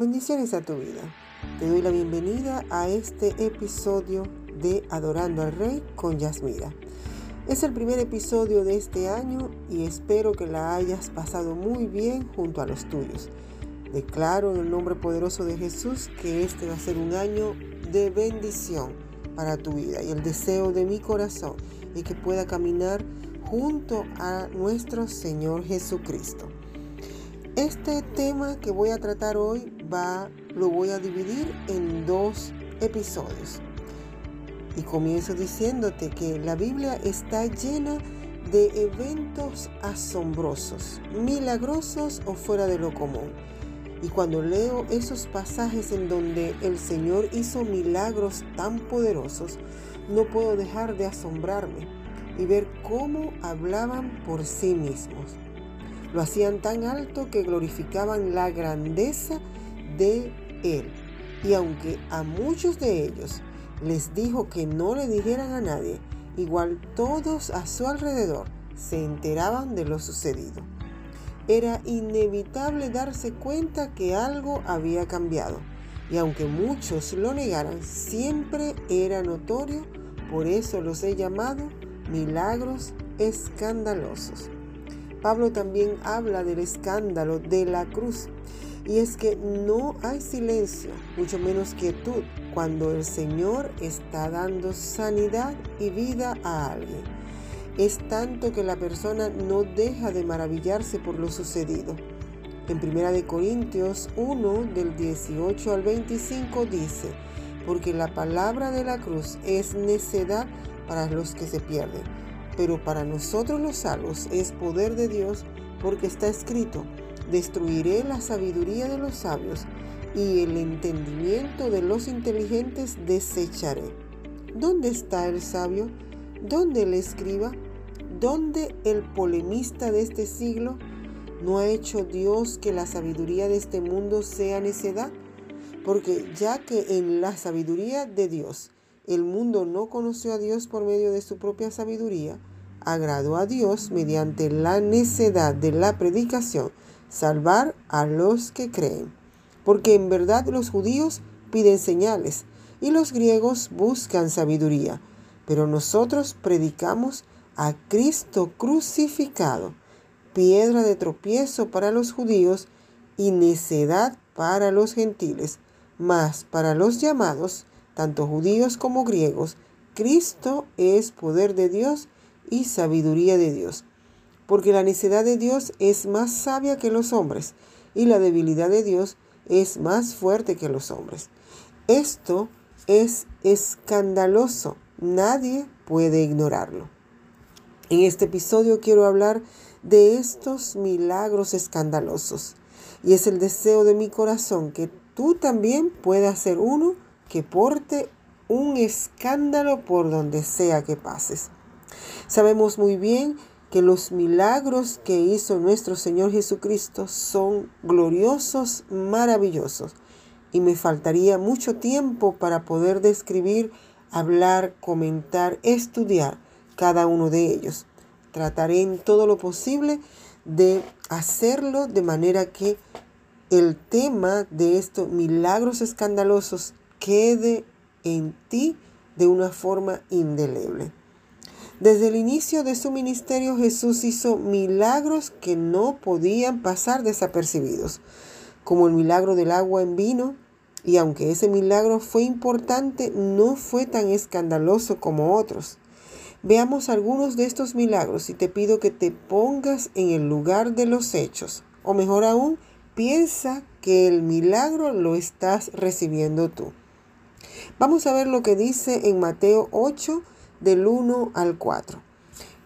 Bendiciones a tu vida. Te doy la bienvenida a este episodio de Adorando al Rey con Yasmira. Es el primer episodio de este año y espero que la hayas pasado muy bien junto a los tuyos. Declaro en el nombre poderoso de Jesús que este va a ser un año de bendición para tu vida y el deseo de mi corazón es que pueda caminar junto a nuestro Señor Jesucristo. Este tema que voy a tratar hoy lo voy a dividir en dos episodios. Y comienzo diciéndote que la Biblia está llena de eventos asombrosos, milagrosos o fuera de lo común. Y cuando leo esos pasajes en donde el Señor hizo milagros tan poderosos, no puedo dejar de asombrarme y ver cómo hablaban por sí mismos. Lo hacían tan alto que glorificaban la grandeza de Él. Y aunque a muchos de ellos les dijo que no le dijeran a nadie, igual todos a su alrededor se enteraban de lo sucedido. Era inevitable darse cuenta que algo había cambiado, y aunque muchos lo negaran, siempre era notorio, por eso los he llamado milagros escandalosos. Pablo también habla del escándalo de la cruz. Y es que no hay silencio, mucho menos quietud, cuando el Señor está dando sanidad y vida a alguien. Es tanto que la persona no deja de maravillarse por lo sucedido. En 1 Corintios 1 del 18 al 25 dice, porque la palabra de la cruz es necedad para los que se pierden pero para nosotros los salvos es poder de Dios porque está escrito, destruiré la sabiduría de los sabios y el entendimiento de los inteligentes desecharé. ¿Dónde está el sabio? ¿Dónde el escriba? ¿Dónde el polemista de este siglo? ¿No ha hecho Dios que la sabiduría de este mundo sea necedad? Porque ya que en la sabiduría de Dios el mundo no conoció a Dios por medio de su propia sabiduría, agradó a Dios mediante la necedad de la predicación salvar a los que creen. Porque en verdad los judíos piden señales y los griegos buscan sabiduría, pero nosotros predicamos a Cristo crucificado, piedra de tropiezo para los judíos y necedad para los gentiles, mas para los llamados, tanto judíos como griegos, Cristo es poder de Dios y sabiduría de Dios. Porque la necedad de Dios es más sabia que los hombres y la debilidad de Dios es más fuerte que los hombres. Esto es escandaloso. Nadie puede ignorarlo. En este episodio quiero hablar de estos milagros escandalosos. Y es el deseo de mi corazón que tú también puedas ser uno que porte un escándalo por donde sea que pases. Sabemos muy bien que los milagros que hizo nuestro Señor Jesucristo son gloriosos, maravillosos. Y me faltaría mucho tiempo para poder describir, hablar, comentar, estudiar cada uno de ellos. Trataré en todo lo posible de hacerlo de manera que el tema de estos milagros escandalosos quede en ti de una forma indeleble. Desde el inicio de su ministerio Jesús hizo milagros que no podían pasar desapercibidos, como el milagro del agua en vino, y aunque ese milagro fue importante, no fue tan escandaloso como otros. Veamos algunos de estos milagros y te pido que te pongas en el lugar de los hechos, o mejor aún, piensa que el milagro lo estás recibiendo tú. Vamos a ver lo que dice en Mateo 8, del 1 al 4.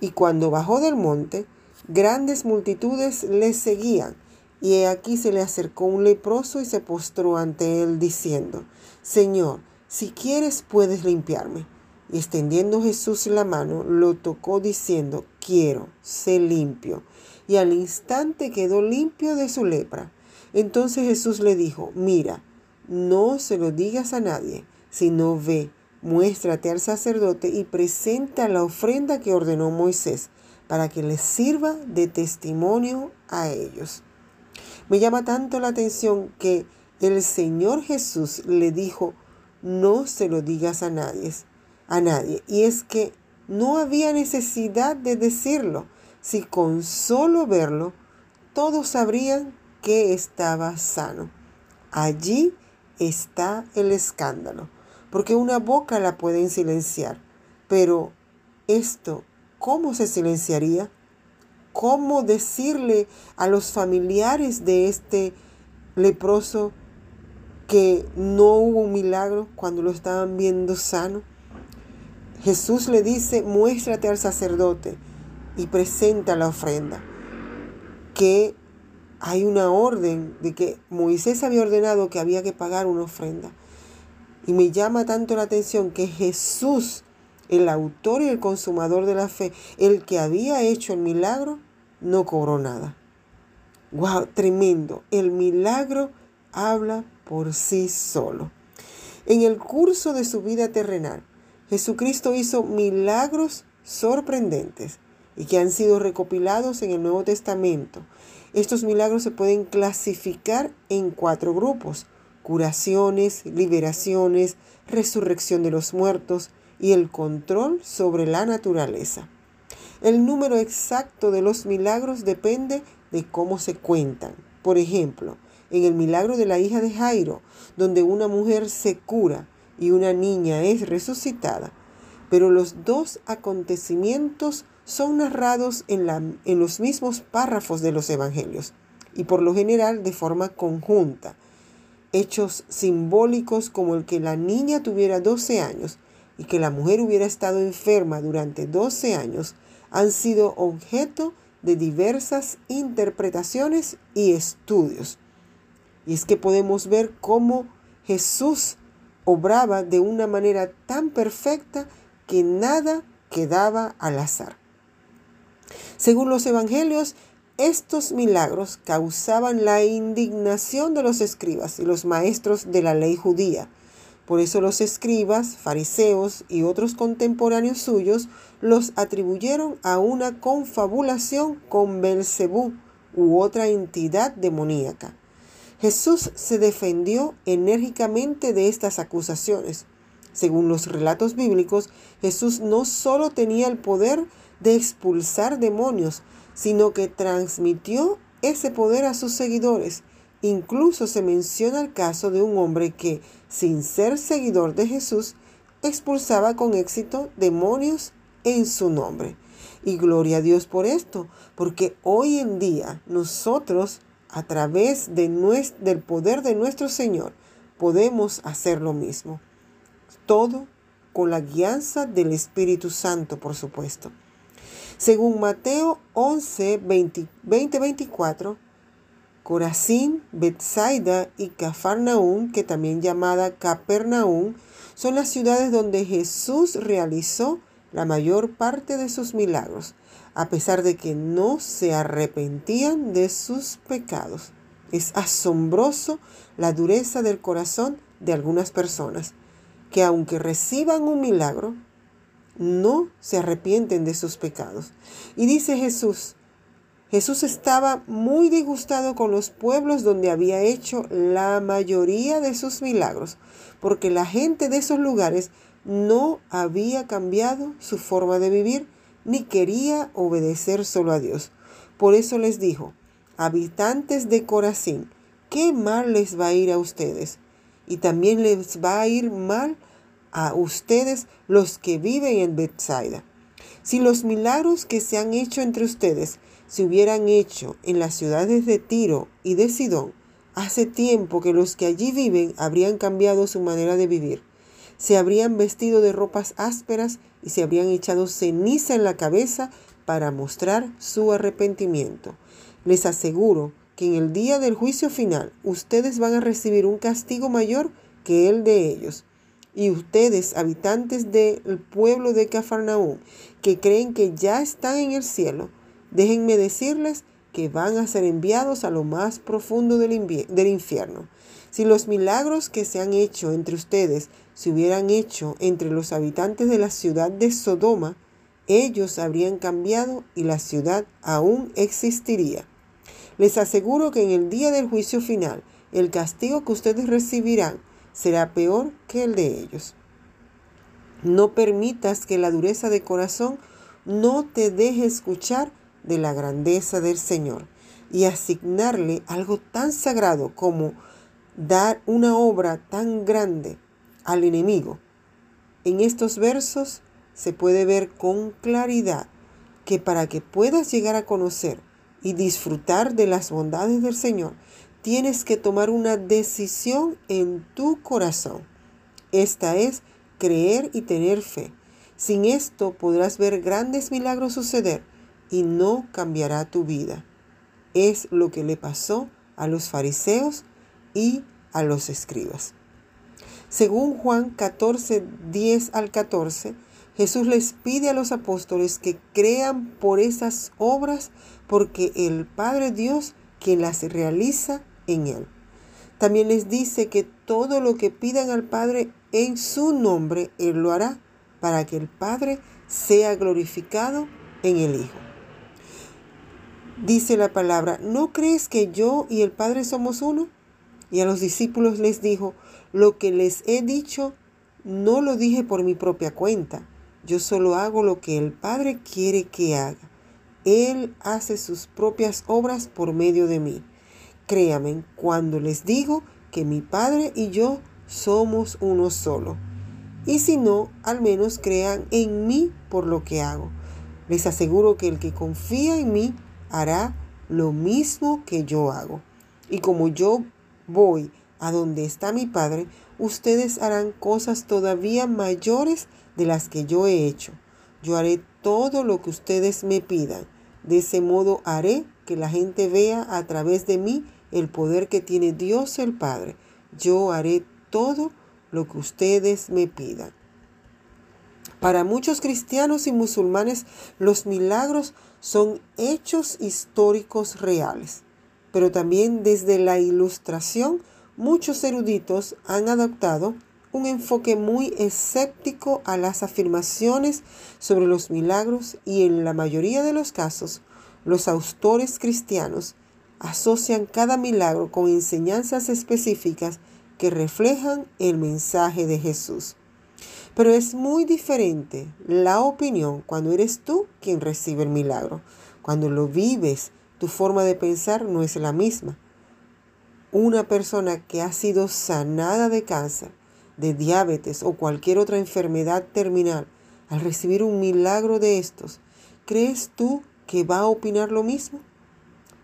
Y cuando bajó del monte, grandes multitudes le seguían. Y he aquí se le acercó un leproso y se postró ante él, diciendo, Señor, si quieres puedes limpiarme. Y extendiendo Jesús la mano, lo tocó diciendo, quiero, sé limpio. Y al instante quedó limpio de su lepra. Entonces Jesús le dijo, mira, no se lo digas a nadie, sino ve muéstrate al sacerdote y presenta la ofrenda que ordenó Moisés para que les sirva de testimonio a ellos. Me llama tanto la atención que el Señor Jesús le dijo, no se lo digas a nadie, a nadie. Y es que no había necesidad de decirlo, si con solo verlo todos sabrían que estaba sano. Allí está el escándalo, porque una boca la pueden silenciar, pero esto, ¿cómo se silenciaría? ¿Cómo decirle a los familiares de este leproso que no hubo un milagro cuando lo estaban viendo sano? Jesús le dice, muéstrate al sacerdote y presenta la ofrenda. Que hay una orden de que Moisés había ordenado que había que pagar una ofrenda. Y me llama tanto la atención que Jesús, el autor y el consumador de la fe, el que había hecho el milagro, no cobró nada. ¡Wow! Tremendo. El milagro habla por sí solo. En el curso de su vida terrenal, Jesucristo hizo milagros sorprendentes y que han sido recopilados en el Nuevo Testamento. Estos milagros se pueden clasificar en cuatro grupos. Curaciones, liberaciones, resurrección de los muertos y el control sobre la naturaleza. El número exacto de los milagros depende de cómo se cuentan. Por ejemplo, en el milagro de la hija de Jairo, donde una mujer se cura y una niña es resucitada, pero los dos acontecimientos son narrados en, la, en los mismos párrafos de los evangelios y por lo general de forma conjunta. Hechos simbólicos como el que la niña tuviera 12 años y que la mujer hubiera estado enferma durante 12 años han sido objeto de diversas interpretaciones y estudios. Y es que podemos ver cómo Jesús obraba de una manera tan perfecta que nada quedaba al azar. Según los evangelios, estos milagros causaban la indignación de los escribas y los maestros de la ley judía. Por eso los escribas, fariseos y otros contemporáneos suyos los atribuyeron a una confabulación con Belcebú u otra entidad demoníaca. Jesús se defendió enérgicamente de estas acusaciones. Según los relatos bíblicos, Jesús no solo tenía el poder de expulsar demonios, sino que transmitió ese poder a sus seguidores. Incluso se menciona el caso de un hombre que, sin ser seguidor de Jesús, expulsaba con éxito demonios en su nombre. Y gloria a Dios por esto, porque hoy en día nosotros, a través de del poder de nuestro Señor, podemos hacer lo mismo. Todo con la guianza del Espíritu Santo, por supuesto. Según Mateo 11, 20, 24, Corazín, Bethsaida y Cafarnaún, que también llamada Capernaún, son las ciudades donde Jesús realizó la mayor parte de sus milagros, a pesar de que no se arrepentían de sus pecados. Es asombroso la dureza del corazón de algunas personas, que aunque reciban un milagro, no se arrepienten de sus pecados. Y dice Jesús, Jesús estaba muy disgustado con los pueblos donde había hecho la mayoría de sus milagros, porque la gente de esos lugares no había cambiado su forma de vivir ni quería obedecer solo a Dios. Por eso les dijo, habitantes de Corazín, ¿qué mal les va a ir a ustedes? Y también les va a ir mal a ustedes los que viven en Bethsaida. Si los milagros que se han hecho entre ustedes se hubieran hecho en las ciudades de Tiro y de Sidón, hace tiempo que los que allí viven habrían cambiado su manera de vivir. Se habrían vestido de ropas ásperas y se habrían echado ceniza en la cabeza para mostrar su arrepentimiento. Les aseguro que en el día del juicio final ustedes van a recibir un castigo mayor que el de ellos. Y ustedes, habitantes del pueblo de Cafarnaúm, que creen que ya están en el cielo, déjenme decirles que van a ser enviados a lo más profundo del, del infierno. Si los milagros que se han hecho entre ustedes se hubieran hecho entre los habitantes de la ciudad de Sodoma, ellos habrían cambiado y la ciudad aún existiría. Les aseguro que en el día del juicio final, el castigo que ustedes recibirán será peor que el de ellos. No permitas que la dureza de corazón no te deje escuchar de la grandeza del Señor y asignarle algo tan sagrado como dar una obra tan grande al enemigo. En estos versos se puede ver con claridad que para que puedas llegar a conocer y disfrutar de las bondades del Señor, tienes que tomar una decisión en tu corazón. Esta es creer y tener fe. Sin esto podrás ver grandes milagros suceder y no cambiará tu vida. Es lo que le pasó a los fariseos y a los escribas. Según Juan 14, 10 al 14, Jesús les pide a los apóstoles que crean por esas obras porque el Padre Dios quien las realiza en él. También les dice que todo lo que pidan al Padre en su nombre, Él lo hará para que el Padre sea glorificado en el Hijo. Dice la palabra, ¿no crees que yo y el Padre somos uno? Y a los discípulos les dijo, lo que les he dicho no lo dije por mi propia cuenta, yo solo hago lo que el Padre quiere que haga. Él hace sus propias obras por medio de mí. Créame cuando les digo que mi Padre y yo somos uno solo. Y si no, al menos crean en mí por lo que hago. Les aseguro que el que confía en mí hará lo mismo que yo hago. Y como yo voy a donde está mi Padre, ustedes harán cosas todavía mayores de las que yo he hecho. Yo haré todo lo que ustedes me pidan. De ese modo haré que la gente vea a través de mí el poder que tiene Dios el Padre. Yo haré todo lo que ustedes me pidan. Para muchos cristianos y musulmanes los milagros son hechos históricos reales, pero también desde la ilustración muchos eruditos han adoptado un enfoque muy escéptico a las afirmaciones sobre los milagros y en la mayoría de los casos los autores cristianos asocian cada milagro con enseñanzas específicas que reflejan el mensaje de Jesús. Pero es muy diferente la opinión cuando eres tú quien recibe el milagro. Cuando lo vives, tu forma de pensar no es la misma. Una persona que ha sido sanada de cáncer, de diabetes o cualquier otra enfermedad terminal, al recibir un milagro de estos, ¿crees tú que va a opinar lo mismo?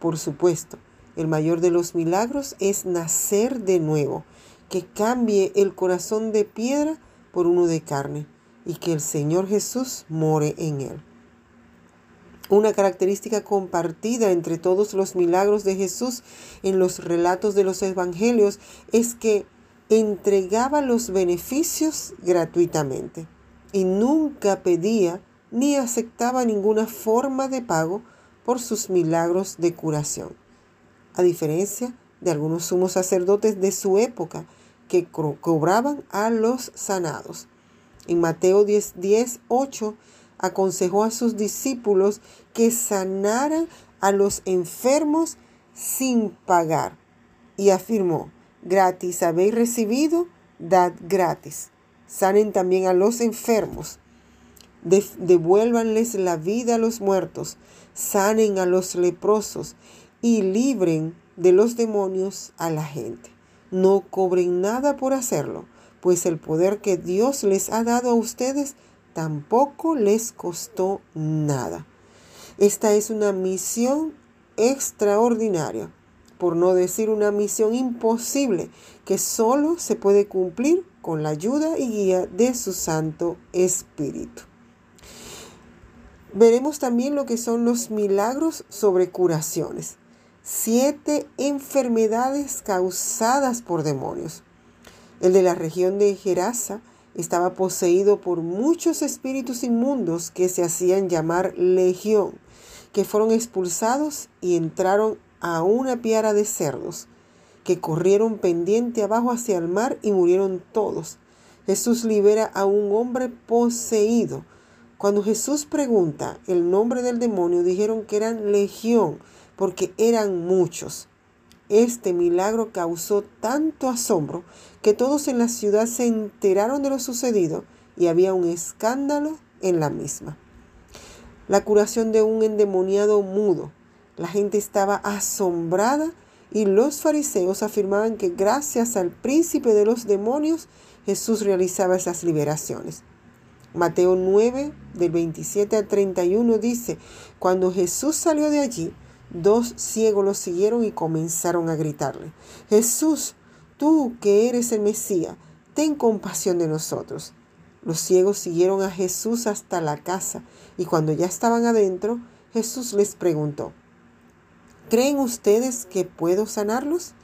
Por supuesto, el mayor de los milagros es nacer de nuevo, que cambie el corazón de piedra por uno de carne y que el Señor Jesús more en él. Una característica compartida entre todos los milagros de Jesús en los relatos de los evangelios es que entregaba los beneficios gratuitamente y nunca pedía ni aceptaba ninguna forma de pago por sus milagros de curación. A diferencia de algunos sumos sacerdotes de su época que cobraban a los sanados. En Mateo 10, 10 8 aconsejó a sus discípulos que sanaran a los enfermos sin pagar y afirmó, gratis habéis recibido, dad gratis. Sanen también a los enfermos, devuélvanles la vida a los muertos, sanen a los leprosos y libren de los demonios a la gente. No cobren nada por hacerlo, pues el poder que Dios les ha dado a ustedes tampoco les costó nada. Esta es una misión extraordinaria, por no decir una misión imposible, que solo se puede cumplir con la ayuda y guía de su Santo Espíritu. Veremos también lo que son los milagros sobre curaciones siete enfermedades causadas por demonios. El de la región de Gerasa estaba poseído por muchos espíritus inmundos que se hacían llamar legión, que fueron expulsados y entraron a una piara de cerdos, que corrieron pendiente abajo hacia el mar y murieron todos. Jesús libera a un hombre poseído. Cuando Jesús pregunta el nombre del demonio, dijeron que eran legión porque eran muchos. Este milagro causó tanto asombro que todos en la ciudad se enteraron de lo sucedido y había un escándalo en la misma. La curación de un endemoniado mudo. La gente estaba asombrada y los fariseos afirmaban que gracias al príncipe de los demonios Jesús realizaba esas liberaciones. Mateo 9, del 27 al 31 dice, cuando Jesús salió de allí, dos ciegos lo siguieron y comenzaron a gritarle, Jesús, tú que eres el Mesías, ten compasión de nosotros. Los ciegos siguieron a Jesús hasta la casa y cuando ya estaban adentro, Jesús les preguntó, ¿creen ustedes que puedo sanarlos?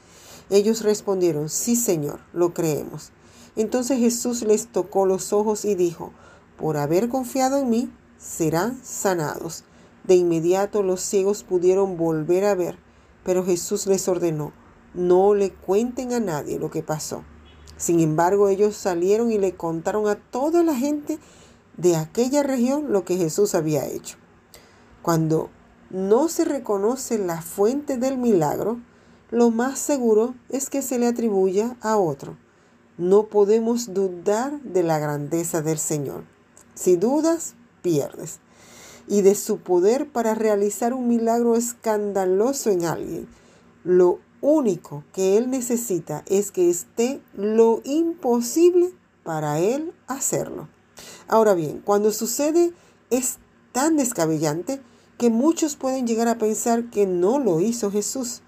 Ellos respondieron, sí Señor, lo creemos. Entonces Jesús les tocó los ojos y dijo, por haber confiado en mí, serán sanados. De inmediato los ciegos pudieron volver a ver, pero Jesús les ordenó, no le cuenten a nadie lo que pasó. Sin embargo, ellos salieron y le contaron a toda la gente de aquella región lo que Jesús había hecho. Cuando no se reconoce la fuente del milagro, lo más seguro es que se le atribuya a otro. No podemos dudar de la grandeza del Señor. Si dudas, pierdes. Y de su poder para realizar un milagro escandaloso en alguien. Lo único que Él necesita es que esté lo imposible para Él hacerlo. Ahora bien, cuando sucede es tan descabellante que muchos pueden llegar a pensar que no lo hizo Jesús.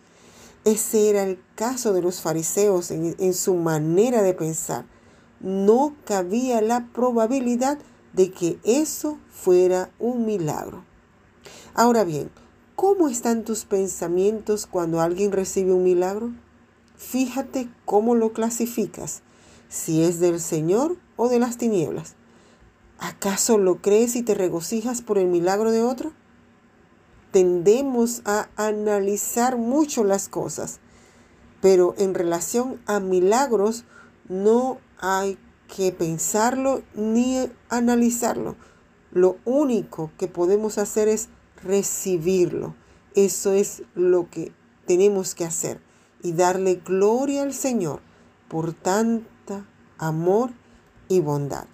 Ese era el caso de los fariseos en, en su manera de pensar. No cabía la probabilidad de que eso fuera un milagro. Ahora bien, ¿Cómo están tus pensamientos cuando alguien recibe un milagro? Fíjate cómo lo clasificas, si es del Señor o de las tinieblas. ¿Acaso lo crees y te regocijas por el milagro de otro? Tendemos a analizar mucho las cosas, pero en relación a milagros no hay que pensarlo ni analizarlo. Lo único que podemos hacer es recibirlo. Eso es lo que tenemos que hacer y darle gloria al Señor por tanta amor y bondad.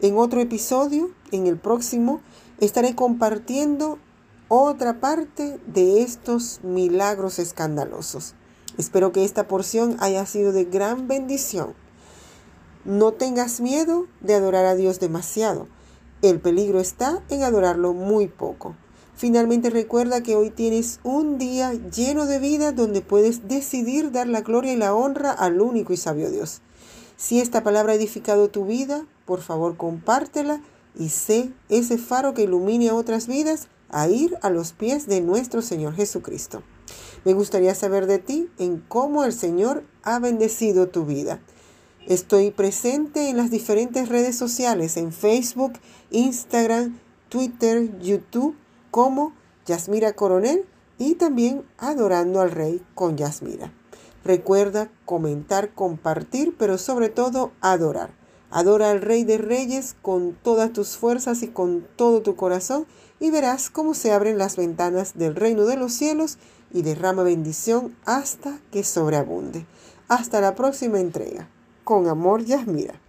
En otro episodio, en el próximo, estaré compartiendo otra parte de estos milagros escandalosos. Espero que esta porción haya sido de gran bendición. No tengas miedo de adorar a Dios demasiado. El peligro está en adorarlo muy poco. Finalmente recuerda que hoy tienes un día lleno de vida donde puedes decidir dar la gloria y la honra al único y sabio Dios. Si esta palabra ha edificado tu vida, por favor compártela y sé ese faro que ilumine a otras vidas a ir a los pies de nuestro Señor Jesucristo. Me gustaría saber de ti en cómo el Señor ha bendecido tu vida. Estoy presente en las diferentes redes sociales, en Facebook, Instagram, Twitter, YouTube como Yasmira Coronel y también Adorando al Rey con Yasmira. Recuerda comentar, compartir, pero sobre todo adorar. Adora al Rey de Reyes con todas tus fuerzas y con todo tu corazón y verás cómo se abren las ventanas del reino de los cielos y derrama bendición hasta que sobreabunde. Hasta la próxima entrega. Con amor, Yasmira.